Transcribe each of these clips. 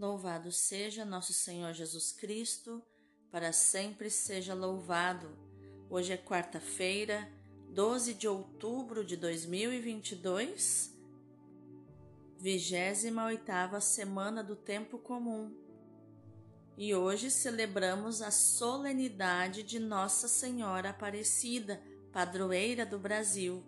Louvado seja nosso Senhor Jesus Cristo, para sempre seja louvado. Hoje é quarta-feira, 12 de outubro de 2022, 28 semana do Tempo Comum. E hoje celebramos a solenidade de Nossa Senhora Aparecida, padroeira do Brasil.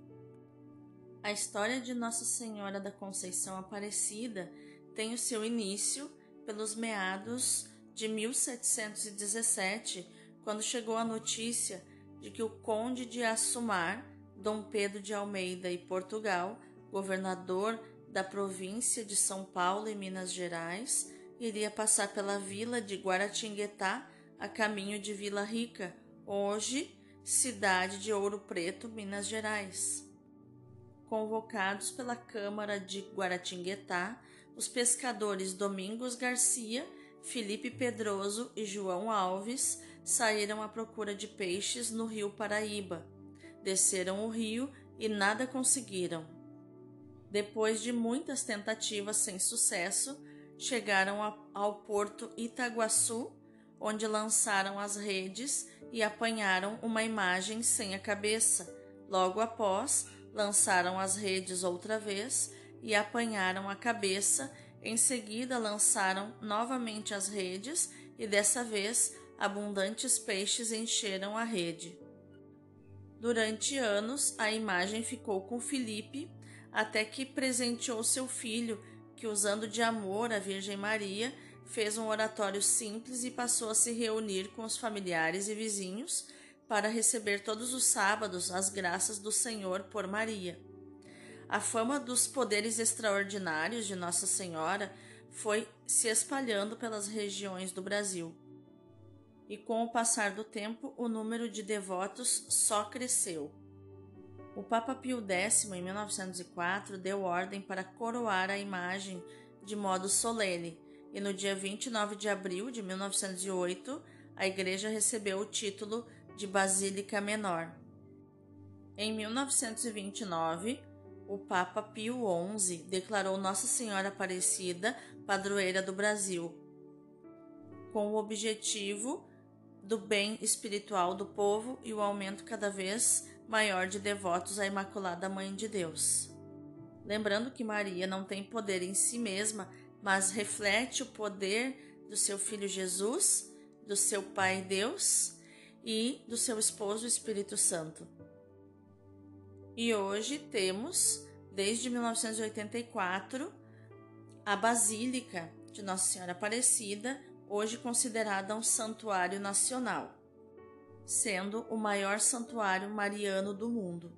A história de Nossa Senhora da Conceição Aparecida tem o seu início pelos meados de 1717, quando chegou a notícia de que o conde de Assumar, Dom Pedro de Almeida e Portugal, governador da província de São Paulo e Minas Gerais, iria passar pela vila de Guaratinguetá a caminho de Vila Rica, hoje cidade de Ouro Preto, Minas Gerais. Convocados pela Câmara de Guaratinguetá, os pescadores Domingos Garcia, Felipe Pedroso e João Alves saíram à procura de peixes no rio Paraíba. Desceram o rio e nada conseguiram. Depois de muitas tentativas sem sucesso, chegaram ao porto Itaguaçu, onde lançaram as redes e apanharam uma imagem sem a cabeça. Logo após, lançaram as redes outra vez e apanharam a cabeça. Em seguida, lançaram novamente as redes e dessa vez abundantes peixes encheram a rede. Durante anos, a imagem ficou com Filipe, até que presenteou seu filho, que, usando de amor a Virgem Maria, fez um oratório simples e passou a se reunir com os familiares e vizinhos para receber todos os sábados as graças do Senhor por Maria. A fama dos poderes extraordinários de Nossa Senhora foi se espalhando pelas regiões do Brasil. E com o passar do tempo, o número de devotos só cresceu. O Papa Pio X, em 1904, deu ordem para coroar a imagem de modo solene, e no dia 29 de abril de 1908, a igreja recebeu o título de Basílica Menor. Em 1929, o Papa Pio XI declarou Nossa Senhora Aparecida padroeira do Brasil, com o objetivo do bem espiritual do povo e o aumento cada vez maior de devotos à Imaculada Mãe de Deus. Lembrando que Maria não tem poder em si mesma, mas reflete o poder do seu Filho Jesus, do seu Pai Deus e do seu esposo Espírito Santo. E hoje temos, desde 1984, a Basílica de Nossa Senhora Aparecida, hoje considerada um santuário nacional, sendo o maior santuário mariano do mundo.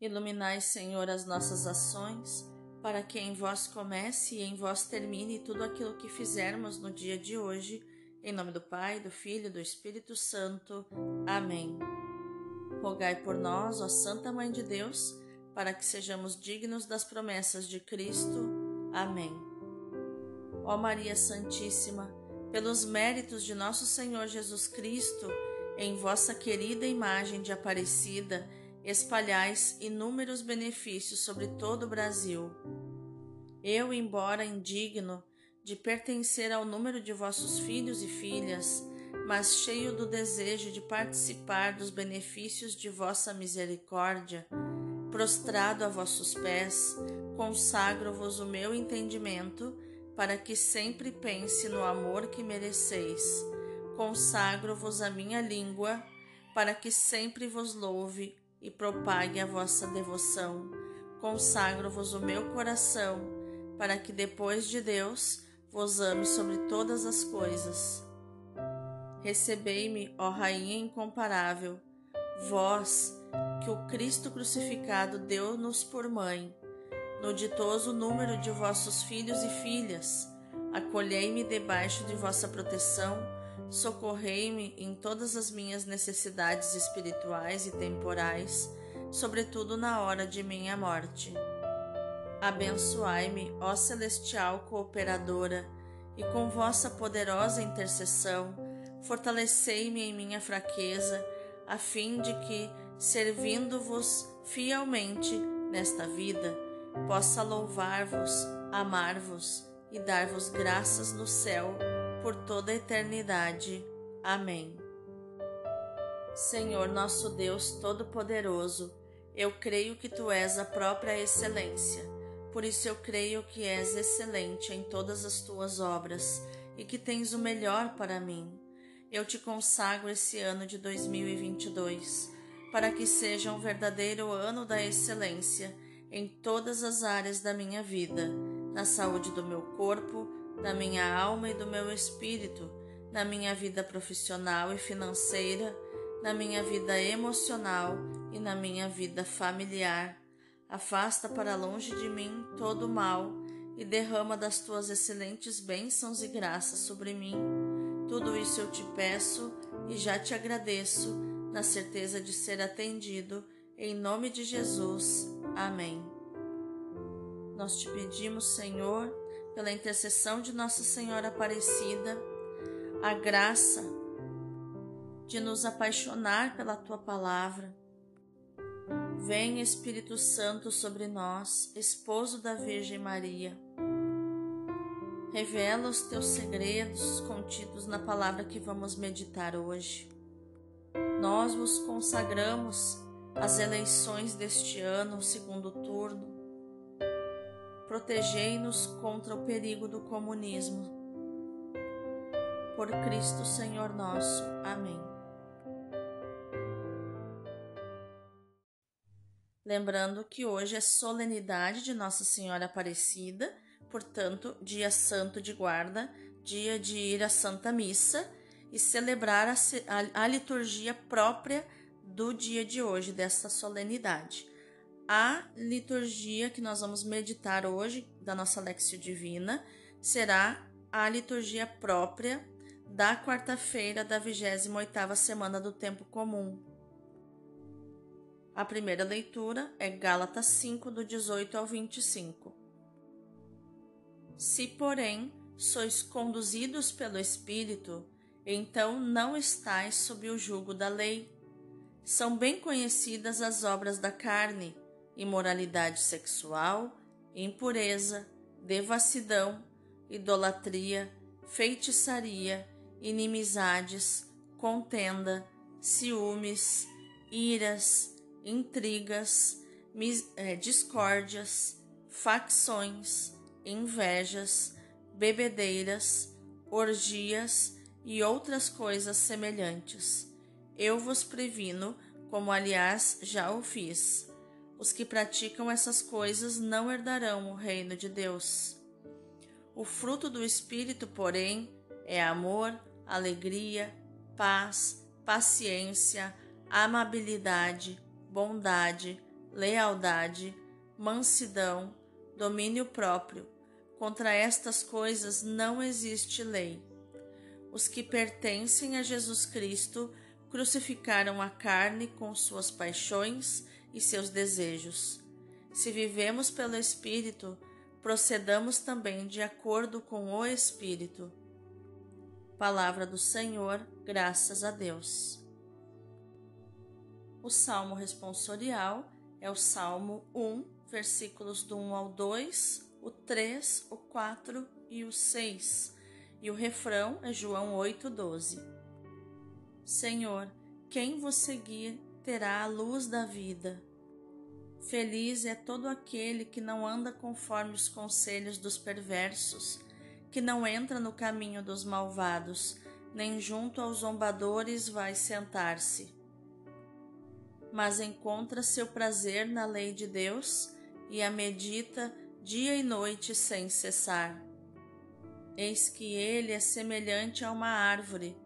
Iluminai, Senhor, as nossas ações, para que em vós comece e em vós termine tudo aquilo que fizermos no dia de hoje em nome do Pai, do Filho e do Espírito Santo. Amém. Rogai por nós, ó Santa Mãe de Deus, para que sejamos dignos das promessas de Cristo. Amém. Ó Maria Santíssima, pelos méritos de nosso Senhor Jesus Cristo, em vossa querida imagem de Aparecida, espalhais inúmeros benefícios sobre todo o Brasil. Eu, embora indigno, de pertencer ao número de vossos filhos e filhas, mas cheio do desejo de participar dos benefícios de vossa misericórdia, prostrado a vossos pés, consagro-vos o meu entendimento, para que sempre pense no amor que mereceis. Consagro-vos a minha língua, para que sempre vos louve e propague a vossa devoção. Consagro-vos o meu coração, para que depois de Deus vos ame sobre todas as coisas. Recebei-me, ó Rainha incomparável, vós que o Cristo crucificado deu-nos por mãe, no ditoso número de vossos filhos e filhas, acolhei-me debaixo de vossa proteção, socorrei-me em todas as minhas necessidades espirituais e temporais, sobretudo na hora de minha morte. Abençoai-me, ó celestial cooperadora, e com vossa poderosa intercessão, fortalecei-me em minha fraqueza, a fim de que, servindo-vos fielmente nesta vida, possa louvar-vos, amar-vos e dar-vos graças no céu por toda a eternidade. Amém. Senhor nosso Deus Todo-Poderoso, eu creio que tu és a própria excelência. Por isso eu creio que és excelente em todas as tuas obras e que tens o melhor para mim. Eu te consagro esse ano de 2022 para que seja um verdadeiro ano da excelência em todas as áreas da minha vida, na saúde do meu corpo, da minha alma e do meu espírito, na minha vida profissional e financeira, na minha vida emocional e na minha vida familiar. Afasta para longe de mim todo o mal e derrama das tuas excelentes bênçãos e graças sobre mim. Tudo isso eu te peço e já te agradeço, na certeza de ser atendido, em nome de Jesus. Amém. Nós te pedimos, Senhor, pela intercessão de Nossa Senhora Aparecida, a graça de nos apaixonar pela tua palavra. Vem, Espírito Santo, sobre nós, esposo da Virgem Maria. Revela os teus segredos contidos na palavra que vamos meditar hoje. Nós vos consagramos as eleições deste ano, segundo turno. Protegei-nos contra o perigo do comunismo. Por Cristo Senhor nosso. Amém. Lembrando que hoje é solenidade de Nossa Senhora Aparecida, portanto, dia santo de guarda, dia de ir à Santa Missa e celebrar a, a, a liturgia própria do dia de hoje, desta solenidade. A liturgia que nós vamos meditar hoje, da nossa Lexio Divina, será a liturgia própria da quarta-feira da 28ª semana do Tempo Comum, a primeira leitura é Gálatas 5, do 18 ao 25. Se, porém, sois conduzidos pelo Espírito, então não estáis sob o jugo da lei. São bem conhecidas as obras da carne: imoralidade sexual, impureza, devassidão, idolatria, feitiçaria, inimizades, contenda, ciúmes, iras, intrigas, é, discórdias, facções, invejas, bebedeiras, orgias e outras coisas semelhantes. Eu vos previno, como aliás já o fiz. Os que praticam essas coisas não herdarão o reino de Deus. O fruto do Espírito, porém, é amor, alegria, paz, paciência, amabilidade, bondade, lealdade, mansidão, domínio próprio. Contra estas coisas não existe lei. Os que pertencem a Jesus Cristo crucificaram a carne com suas paixões e seus desejos. Se vivemos pelo Espírito, procedamos também de acordo com o Espírito. Palavra do Senhor, graças a Deus. O salmo responsorial é o Salmo 1, versículos do 1 ao 2, o 3, o 4 e o 6. E o refrão é João 8, 12. Senhor, quem vos seguir terá a luz da vida. Feliz é todo aquele que não anda conforme os conselhos dos perversos, que não entra no caminho dos malvados, nem junto aos zombadores vai sentar-se mas encontra seu prazer na lei de Deus e a medita dia e noite sem cessar. Eis que ele é semelhante a uma árvore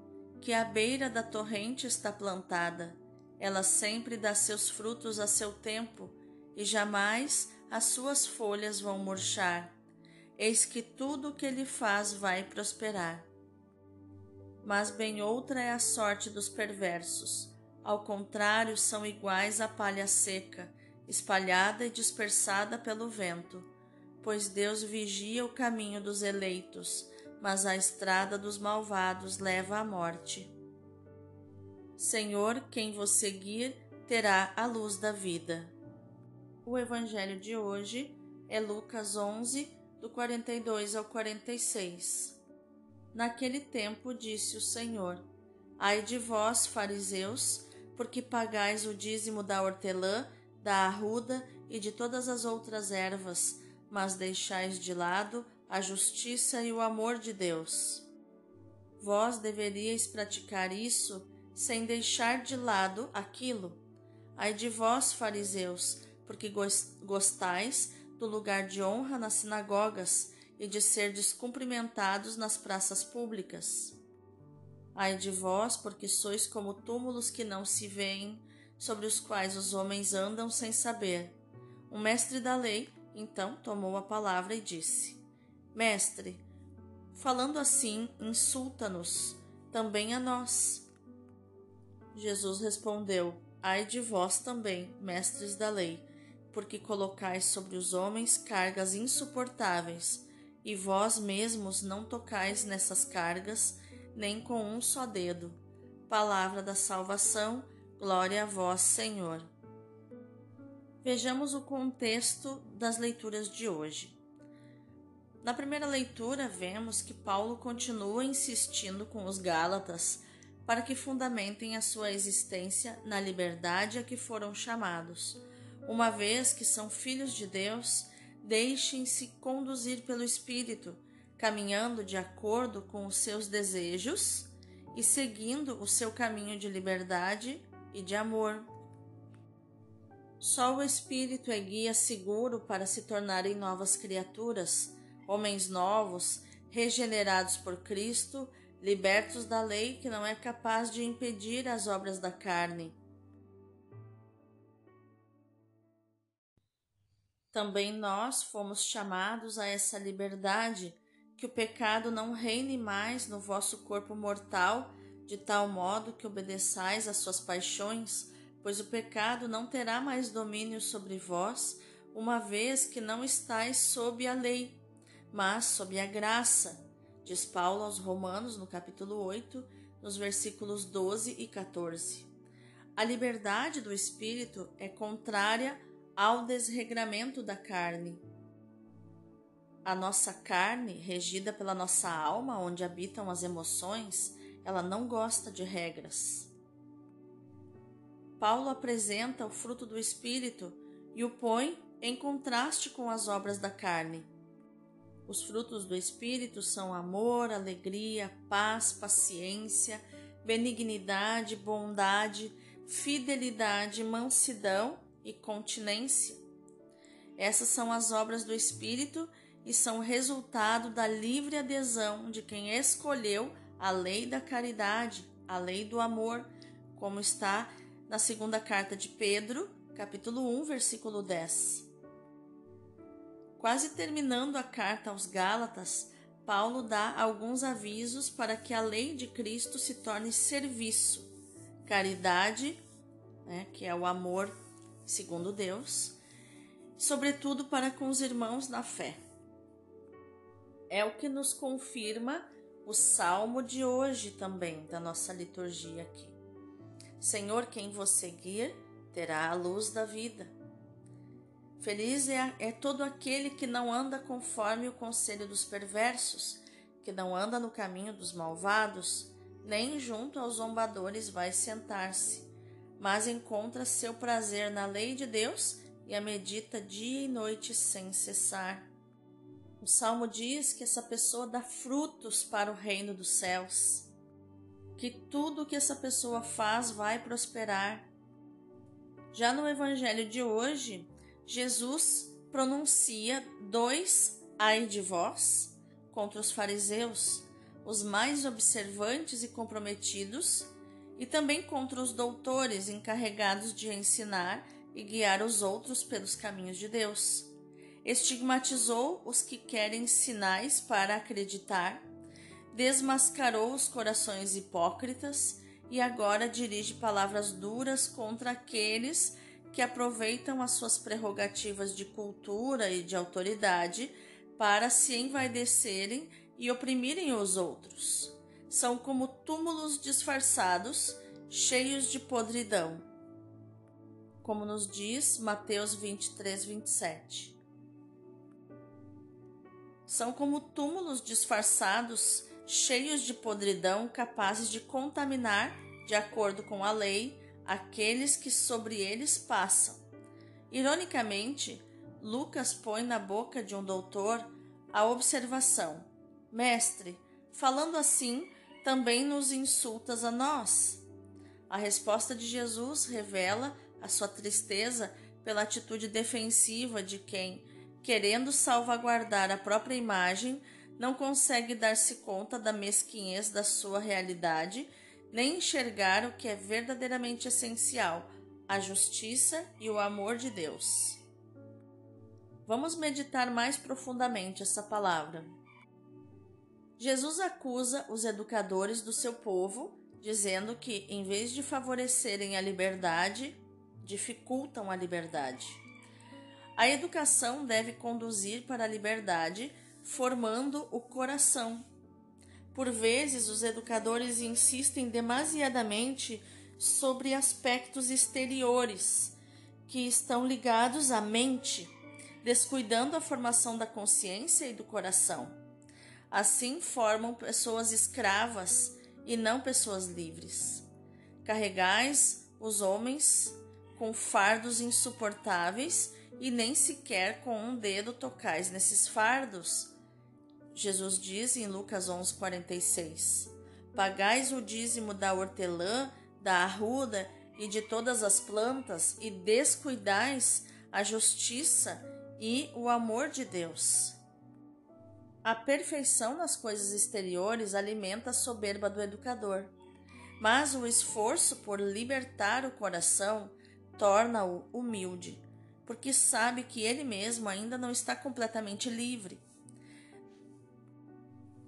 que à beira da torrente está plantada. Ela sempre dá seus frutos a seu tempo e jamais as suas folhas vão murchar. Eis que tudo o que ele faz vai prosperar. Mas bem outra é a sorte dos perversos ao contrário, são iguais à palha seca, espalhada e dispersada pelo vento, pois Deus vigia o caminho dos eleitos, mas a estrada dos malvados leva à morte. Senhor, quem vos seguir terá a luz da vida. O evangelho de hoje é Lucas 11, do 42 ao 46. Naquele tempo disse o Senhor: Ai de vós, fariseus, porque pagais o dízimo da hortelã, da arruda e de todas as outras ervas, mas deixais de lado a justiça e o amor de Deus. Vós deveríeis praticar isso sem deixar de lado aquilo. Ai de vós, fariseus, porque gostais do lugar de honra nas sinagogas e de ser descumprimentados nas praças públicas. Ai de vós, porque sois como túmulos que não se veem, sobre os quais os homens andam sem saber. O mestre da lei, então, tomou a palavra e disse: Mestre, falando assim, insulta-nos, também a nós. Jesus respondeu: Ai de vós também, mestres da lei, porque colocais sobre os homens cargas insuportáveis, e vós mesmos não tocais nessas cargas, nem com um só dedo. Palavra da salvação, glória a vós, Senhor. Vejamos o contexto das leituras de hoje. Na primeira leitura, vemos que Paulo continua insistindo com os Gálatas para que fundamentem a sua existência na liberdade a que foram chamados. Uma vez que são filhos de Deus, deixem-se conduzir pelo Espírito, caminhando de acordo com os seus desejos e seguindo o seu caminho de liberdade e de amor. Só o Espírito é guia seguro para se tornarem novas criaturas, homens novos, regenerados por Cristo libertos da lei que não é capaz de impedir as obras da carne. Também nós fomos chamados a essa liberdade, que o pecado não reine mais no vosso corpo mortal, de tal modo que obedeçais às suas paixões, pois o pecado não terá mais domínio sobre vós, uma vez que não estáis sob a lei, mas sob a graça diz Paulo aos Romanos, no capítulo 8, nos versículos 12 e 14. A liberdade do espírito é contrária ao desregramento da carne. A nossa carne, regida pela nossa alma, onde habitam as emoções, ela não gosta de regras. Paulo apresenta o fruto do espírito e o põe em contraste com as obras da carne. Os frutos do Espírito são amor, alegria, paz, paciência, benignidade, bondade, fidelidade, mansidão e continência. Essas são as obras do Espírito e são resultado da livre adesão de quem escolheu a lei da caridade, a lei do amor, como está na segunda carta de Pedro, capítulo 1, versículo 10. Quase terminando a carta aos Gálatas, Paulo dá alguns avisos para que a lei de Cristo se torne serviço, caridade, né, que é o amor segundo Deus, sobretudo para com os irmãos na fé. É o que nos confirma o salmo de hoje também, da nossa liturgia aqui. Senhor, quem você seguir terá a luz da vida. Feliz é, é todo aquele que não anda conforme o conselho dos perversos, que não anda no caminho dos malvados, nem junto aos zombadores vai sentar-se, mas encontra seu prazer na lei de Deus e a medita dia e noite sem cessar. O salmo diz que essa pessoa dá frutos para o reino dos céus, que tudo que essa pessoa faz vai prosperar. Já no evangelho de hoje, Jesus pronuncia dois ai de vós contra os fariseus, os mais observantes e comprometidos, e também contra os doutores encarregados de ensinar e guiar os outros pelos caminhos de Deus. Estigmatizou os que querem sinais para acreditar, desmascarou os corações hipócritas e agora dirige palavras duras contra aqueles que aproveitam as suas prerrogativas de cultura e de autoridade para se envaidecerem e oprimirem os outros. São como túmulos disfarçados, cheios de podridão. Como nos diz Mateus 23, 27. São como túmulos disfarçados, cheios de podridão, capazes de contaminar, de acordo com a lei, aqueles que sobre eles passam. Ironicamente, Lucas põe na boca de um doutor a observação: Mestre, falando assim, também nos insultas a nós. A resposta de Jesus revela a sua tristeza pela atitude defensiva de quem, querendo salvaguardar a própria imagem, não consegue dar-se conta da mesquinhez da sua realidade, nem enxergar o que é verdadeiramente essencial, a justiça e o amor de Deus. Vamos meditar mais profundamente essa palavra. Jesus acusa os educadores do seu povo, dizendo que, em vez de favorecerem a liberdade, dificultam a liberdade. A educação deve conduzir para a liberdade, formando o coração. Por vezes, os educadores insistem demasiadamente sobre aspectos exteriores que estão ligados à mente, descuidando a formação da consciência e do coração. Assim, formam pessoas escravas e não pessoas livres. Carregais os homens com fardos insuportáveis e nem sequer com um dedo tocais nesses fardos. Jesus diz em Lucas 11:46: Pagais o dízimo da hortelã, da arruda e de todas as plantas e descuidais a justiça e o amor de Deus. A perfeição nas coisas exteriores alimenta a soberba do educador, mas o esforço por libertar o coração torna-o humilde, porque sabe que ele mesmo ainda não está completamente livre.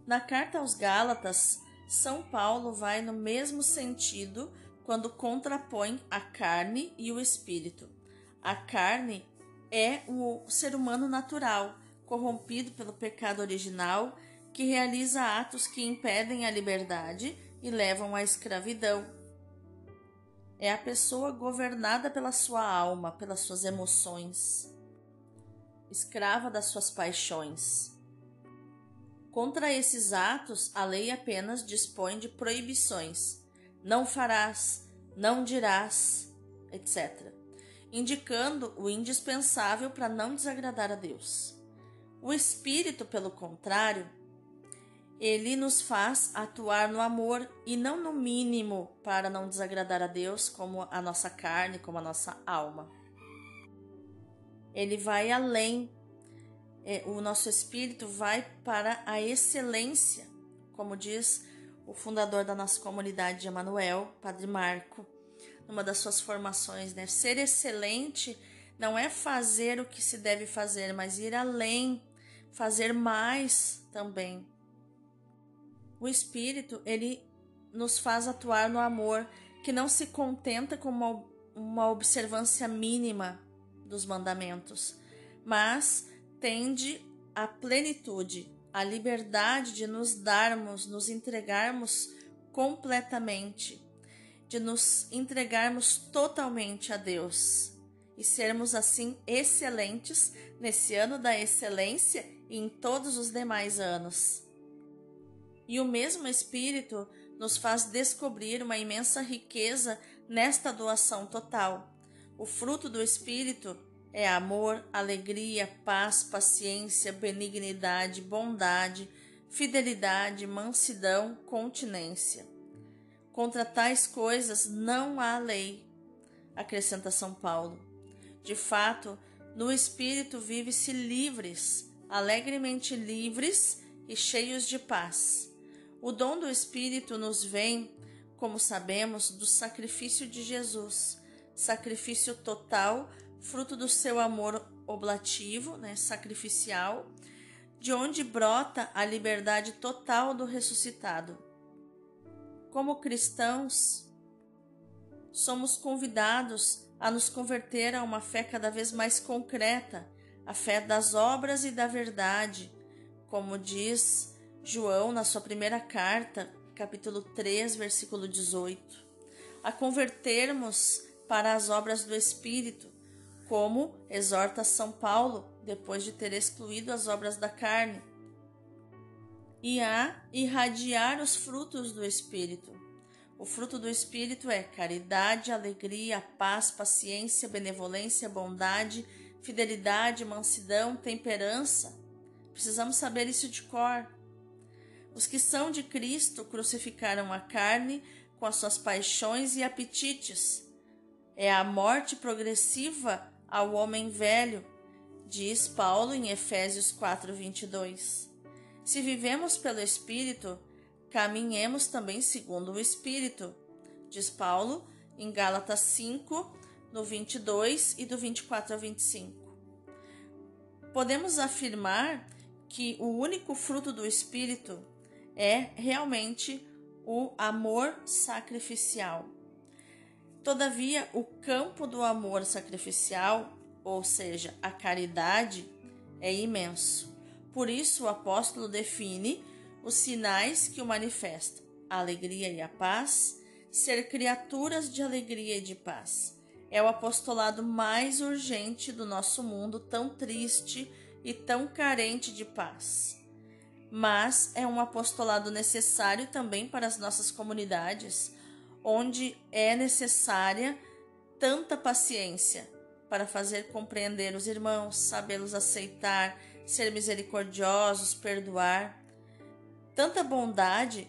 Na carta aos Gálatas, São Paulo vai no mesmo sentido quando contrapõe a carne e o espírito. A carne é o ser humano natural, corrompido pelo pecado original, que realiza atos que impedem a liberdade e levam à escravidão é a pessoa governada pela sua alma, pelas suas emoções, escrava das suas paixões. Contra esses atos, a lei apenas dispõe de proibições: não farás, não dirás, etc., indicando o indispensável para não desagradar a Deus. O espírito, pelo contrário, ele nos faz atuar no amor e não no mínimo para não desagradar a Deus, como a nossa carne, como a nossa alma. Ele vai além, é, o nosso espírito vai para a excelência, como diz o fundador da nossa comunidade de Emanuel, Padre Marco, numa das suas formações, né? Ser excelente não é fazer o que se deve fazer, mas ir além, fazer mais também o Espírito, ele nos faz atuar no amor que não se contenta com uma, uma observância mínima dos mandamentos, mas tende à plenitude, à liberdade de nos darmos, nos entregarmos completamente, de nos entregarmos totalmente a Deus e sermos assim excelentes nesse ano da excelência e em todos os demais anos. E o mesmo Espírito nos faz descobrir uma imensa riqueza nesta doação total. O fruto do Espírito é amor, alegria, paz, paciência, benignidade, bondade, fidelidade, mansidão, continência. Contra tais coisas não há lei, acrescenta São Paulo. De fato, no Espírito vive-se livres, alegremente livres e cheios de paz. O dom do Espírito nos vem, como sabemos, do sacrifício de Jesus, sacrifício total, fruto do seu amor oblativo, né, sacrificial, de onde brota a liberdade total do ressuscitado. Como cristãos, somos convidados a nos converter a uma fé cada vez mais concreta, a fé das obras e da verdade, como diz João, na sua primeira carta, capítulo 3, versículo 18, a convertermos para as obras do Espírito, como exorta São Paulo depois de ter excluído as obras da carne. e a irradiar os frutos do Espírito. O fruto do Espírito é caridade, alegria, paz, paciência, benevolência, bondade, fidelidade, mansidão, temperança. Precisamos saber isso de cor. Os que são de Cristo crucificaram a carne com as suas paixões e apetites. É a morte progressiva ao homem velho, diz Paulo em Efésios 4:22. Se vivemos pelo Espírito, caminhemos também segundo o Espírito, diz Paulo em Gálatas 5, no 22 e do 24 ao 25. Podemos afirmar que o único fruto do Espírito é realmente o amor sacrificial. Todavia, o campo do amor sacrificial, ou seja, a caridade, é imenso. Por isso, o apóstolo define os sinais que o manifestam: a alegria e a paz, ser criaturas de alegria e de paz. É o apostolado mais urgente do nosso mundo, tão triste e tão carente de paz. Mas é um apostolado necessário também para as nossas comunidades, onde é necessária tanta paciência para fazer compreender os irmãos, sabê-los aceitar ser misericordiosos, perdoar. Tanta bondade,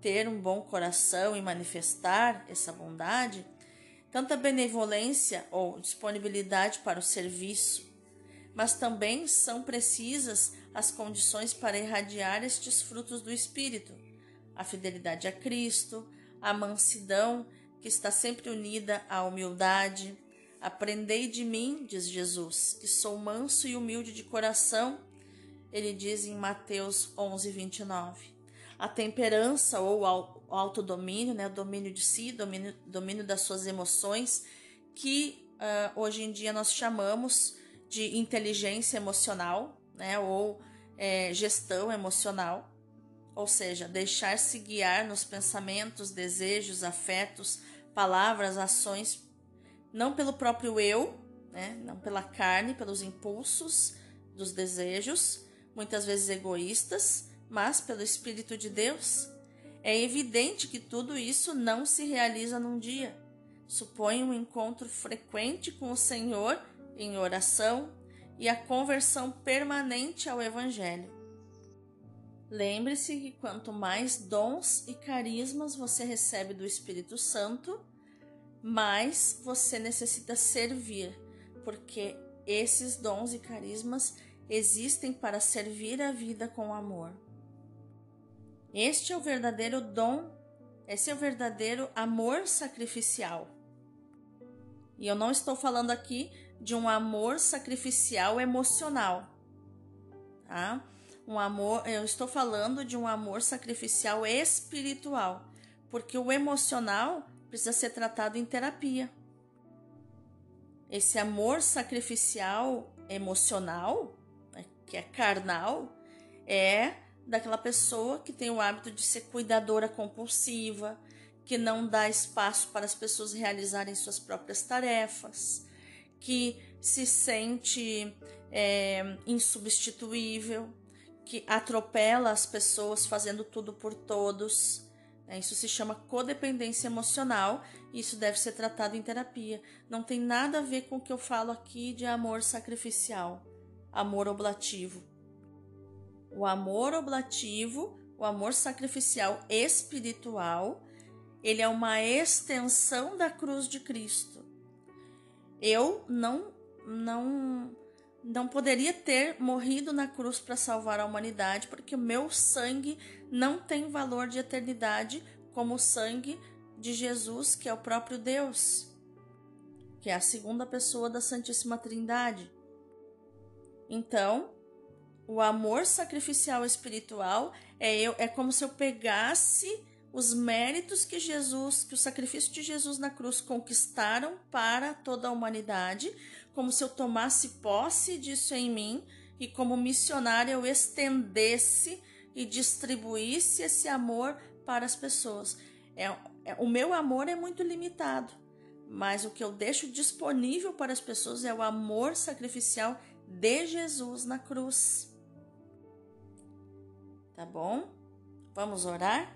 ter um bom coração e manifestar essa bondade, tanta benevolência ou disponibilidade para o serviço, mas também são precisas as condições para irradiar estes frutos do Espírito: a fidelidade a Cristo, a mansidão, que está sempre unida à humildade, Aprendei de mim, diz Jesus, que sou manso e humilde de coração. Ele diz em Mateus 11, 29. A temperança ou o autodomínio, né, o domínio de si, domínio, domínio das suas emoções, que uh, hoje em dia nós chamamos de inteligência emocional, né, ou é, gestão emocional, ou seja, deixar-se guiar nos pensamentos, desejos, afetos, palavras, ações não pelo próprio eu, né? não pela carne, pelos impulsos dos desejos, muitas vezes egoístas, mas pelo Espírito de Deus. É evidente que tudo isso não se realiza num dia. Supõe um encontro frequente com o Senhor em oração e a conversão permanente ao Evangelho. Lembre-se que quanto mais dons e carismas você recebe do Espírito Santo, mas você necessita servir, porque esses dons e carismas existem para servir a vida com amor. Este é o verdadeiro dom, esse é o verdadeiro amor sacrificial. E eu não estou falando aqui de um amor sacrificial emocional, tá? Um amor, eu estou falando de um amor sacrificial espiritual, porque o emocional precisa ser tratado em terapia. Esse amor sacrificial emocional, né, que é carnal, é daquela pessoa que tem o hábito de ser cuidadora compulsiva, que não dá espaço para as pessoas realizarem suas próprias tarefas, que se sente é, insubstituível, que atropela as pessoas fazendo tudo por todos é, isso se chama codependência emocional e isso deve ser tratado em terapia. Não tem nada a ver com o que eu falo aqui de amor sacrificial, amor oblativo. O amor oblativo, o amor sacrificial espiritual, ele é uma extensão da cruz de Cristo. Eu não não não poderia ter morrido na cruz para salvar a humanidade, porque o meu sangue não tem valor de eternidade como o sangue de Jesus, que é o próprio Deus, que é a segunda pessoa da Santíssima Trindade. Então, o amor sacrificial espiritual é, eu, é como se eu pegasse os méritos que Jesus, que o sacrifício de Jesus na cruz conquistaram para toda a humanidade, como se eu tomasse posse disso em mim e como missionária eu estendesse e distribuísse esse amor para as pessoas. É, é, o meu amor é muito limitado, mas o que eu deixo disponível para as pessoas é o amor sacrificial de Jesus na cruz. Tá bom? Vamos orar?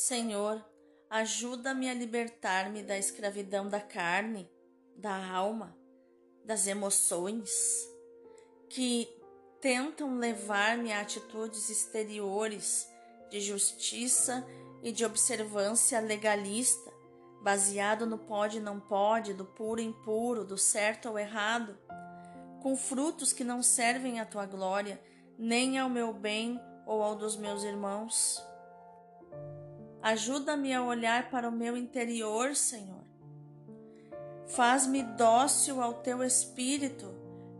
Senhor, ajuda-me a libertar-me da escravidão da carne, da alma, das emoções que tentam levar-me a atitudes exteriores de justiça e de observância legalista, baseado no pode e não pode, do puro e impuro, do certo ou errado, com frutos que não servem à tua glória, nem ao meu bem ou ao dos meus irmãos. Ajuda-me a olhar para o meu interior, Senhor. Faz-me dócil ao teu espírito,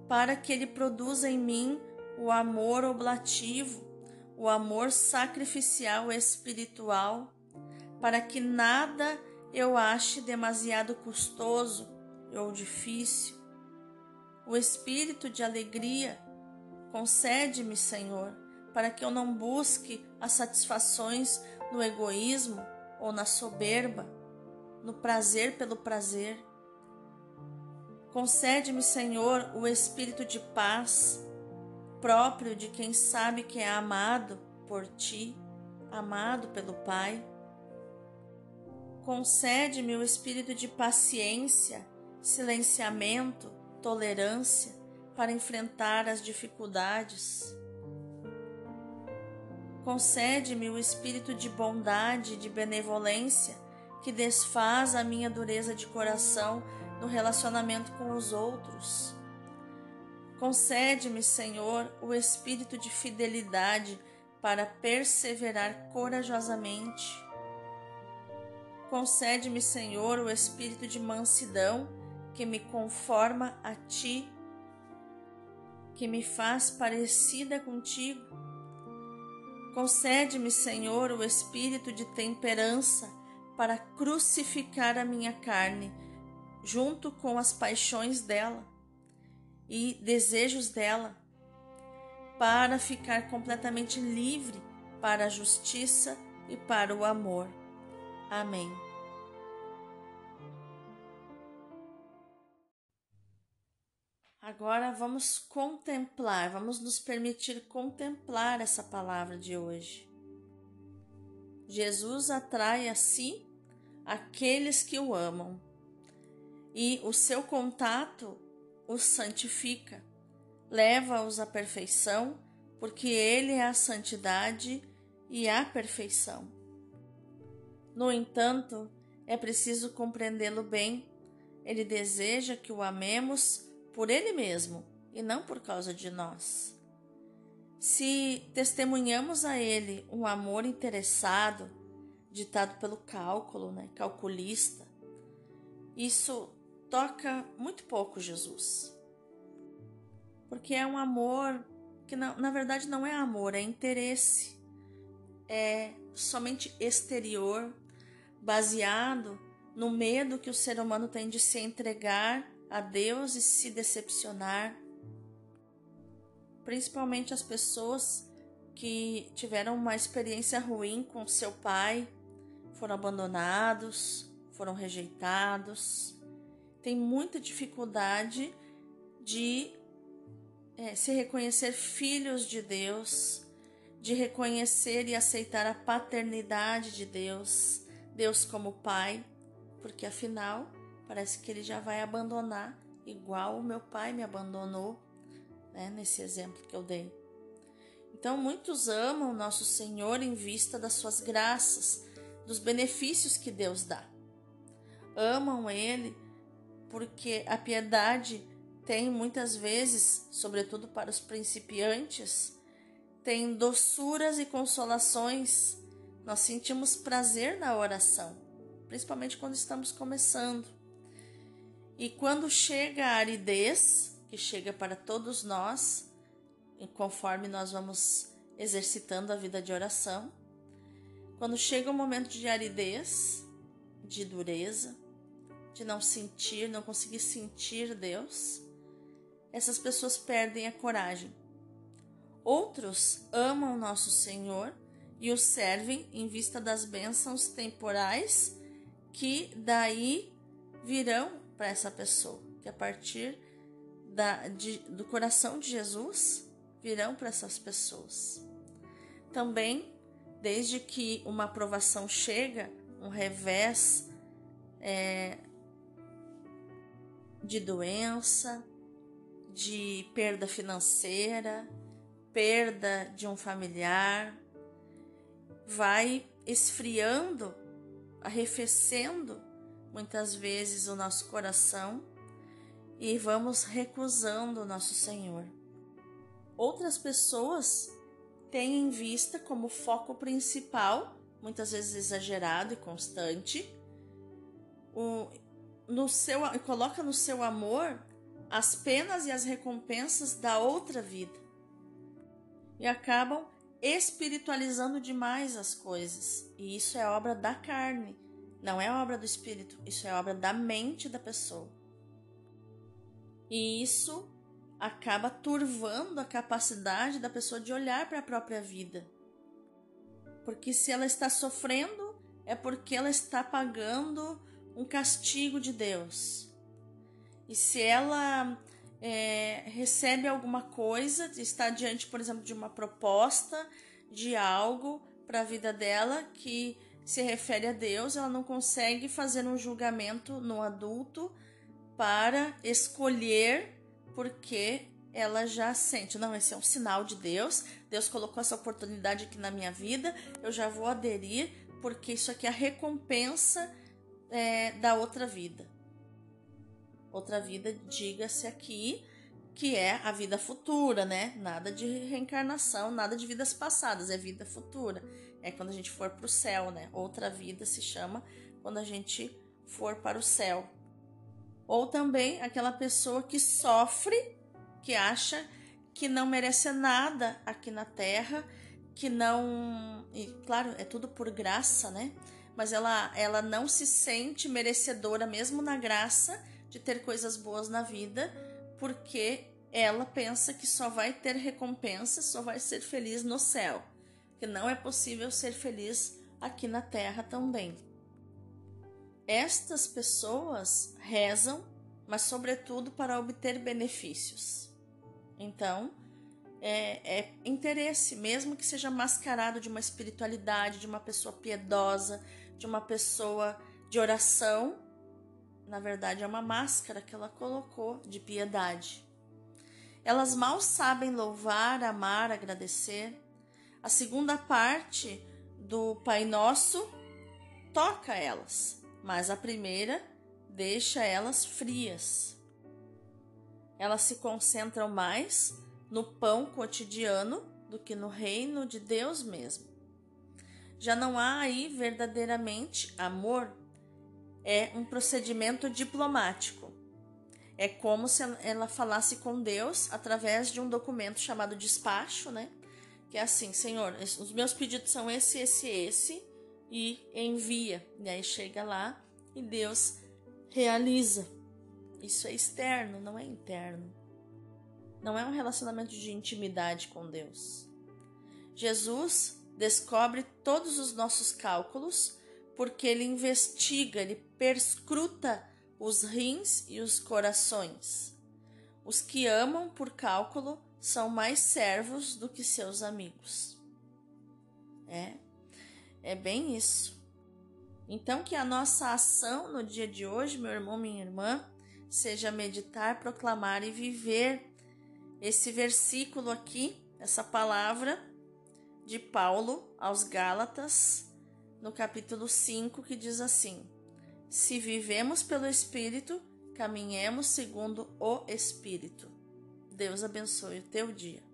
para que ele produza em mim o amor oblativo, o amor sacrificial espiritual, para que nada eu ache demasiado custoso ou difícil. O espírito de alegria concede-me, Senhor, para que eu não busque as satisfações no egoísmo ou na soberba, no prazer pelo prazer. Concede-me, Senhor, o espírito de paz, próprio de quem sabe que é amado por ti, amado pelo Pai. Concede-me o espírito de paciência, silenciamento, tolerância para enfrentar as dificuldades. Concede-me o espírito de bondade e de benevolência que desfaz a minha dureza de coração no relacionamento com os outros. Concede-me, Senhor, o espírito de fidelidade para perseverar corajosamente. Concede-me, Senhor, o espírito de mansidão que me conforma a Ti, que me faz parecida contigo. Concede-me, Senhor, o espírito de temperança para crucificar a minha carne junto com as paixões dela e desejos dela, para ficar completamente livre para a justiça e para o amor. Amém. Agora vamos contemplar, vamos nos permitir contemplar essa palavra de hoje. Jesus atrai a si aqueles que o amam e o seu contato os santifica, leva-os à perfeição, porque Ele é a santidade e a perfeição. No entanto, é preciso compreendê-lo bem. Ele deseja que o amemos por Ele mesmo e não por causa de nós. Se testemunhamos a Ele um amor interessado, ditado pelo cálculo, né, calculista, isso toca muito pouco Jesus. Porque é um amor que na, na verdade não é amor, é interesse. É somente exterior, baseado no medo que o ser humano tem de se entregar a Deus e se decepcionar. Principalmente as pessoas que tiveram uma experiência ruim com seu pai, foram abandonados, foram rejeitados, tem muita dificuldade de é, se reconhecer filhos de Deus, de reconhecer e aceitar a paternidade de Deus, Deus como Pai, porque afinal parece que ele já vai abandonar, igual o meu pai me abandonou, né, nesse exemplo que eu dei. Então, muitos amam nosso Senhor em vista das suas graças, dos benefícios que Deus dá. Amam Ele porque a piedade tem muitas vezes, sobretudo para os principiantes, tem doçuras e consolações. Nós sentimos prazer na oração, principalmente quando estamos começando. E quando chega a aridez, que chega para todos nós, conforme nós vamos exercitando a vida de oração, quando chega o momento de aridez, de dureza, de não sentir, não conseguir sentir Deus, essas pessoas perdem a coragem. Outros amam nosso Senhor e o servem em vista das bênçãos temporais que daí virão para essa pessoa, que a partir da, de, do coração de Jesus virão para essas pessoas. Também, desde que uma aprovação chega, um revés é, de doença, de perda financeira, perda de um familiar, vai esfriando, arrefecendo muitas vezes o nosso coração e vamos recusando o nosso Senhor. Outras pessoas têm em vista como foco principal, muitas vezes exagerado e constante, o, no seu, coloca no seu amor as penas e as recompensas da outra vida e acabam espiritualizando demais as coisas. E isso é obra da carne, não é obra do espírito, isso é obra da mente da pessoa. E isso acaba turvando a capacidade da pessoa de olhar para a própria vida. Porque se ela está sofrendo, é porque ela está pagando um castigo de Deus. E se ela é, recebe alguma coisa, está diante, por exemplo, de uma proposta de algo para a vida dela que se refere a Deus, ela não consegue fazer um julgamento no adulto para escolher porque ela já sente, não, esse é um sinal de Deus, Deus colocou essa oportunidade aqui na minha vida, eu já vou aderir porque isso aqui é a recompensa é, da outra vida. Outra vida, diga-se aqui, que é a vida futura, né? Nada de reencarnação, nada de vidas passadas, é vida futura. É quando a gente for para o céu, né? Outra vida se chama quando a gente for para o céu. Ou também aquela pessoa que sofre, que acha que não merece nada aqui na terra, que não. E claro, é tudo por graça, né? Mas ela, ela não se sente merecedora, mesmo na graça, de ter coisas boas na vida, porque ela pensa que só vai ter recompensa, só vai ser feliz no céu, que não é possível ser feliz aqui na terra também. Estas pessoas rezam, mas sobretudo para obter benefícios. Então, é, é, interesse, mesmo que seja mascarado de uma espiritualidade, de uma pessoa piedosa, de uma pessoa de oração, na verdade, é uma máscara que ela colocou de piedade. Elas mal sabem louvar, amar, agradecer. A segunda parte do Pai Nosso toca elas, mas a primeira deixa elas frias. Elas se concentram mais no pão cotidiano do que no reino de Deus mesmo. Já não há aí verdadeiramente amor é um procedimento diplomático. É como se ela falasse com Deus através de um documento chamado despacho, né? Que é assim, Senhor, os meus pedidos são esse, esse, esse, e envia. E aí chega lá e Deus realiza. Isso é externo, não é interno. Não é um relacionamento de intimidade com Deus. Jesus descobre todos os nossos cálculos porque ele investiga, ele perscruta os rins e os corações. Os que amam por cálculo são mais servos do que seus amigos. É, é bem isso. Então, que a nossa ação no dia de hoje, meu irmão, minha irmã, seja meditar, proclamar e viver esse versículo aqui, essa palavra de Paulo aos Gálatas, no capítulo 5, que diz assim: Se vivemos pelo Espírito, caminhemos segundo o Espírito. Deus abençoe o teu dia.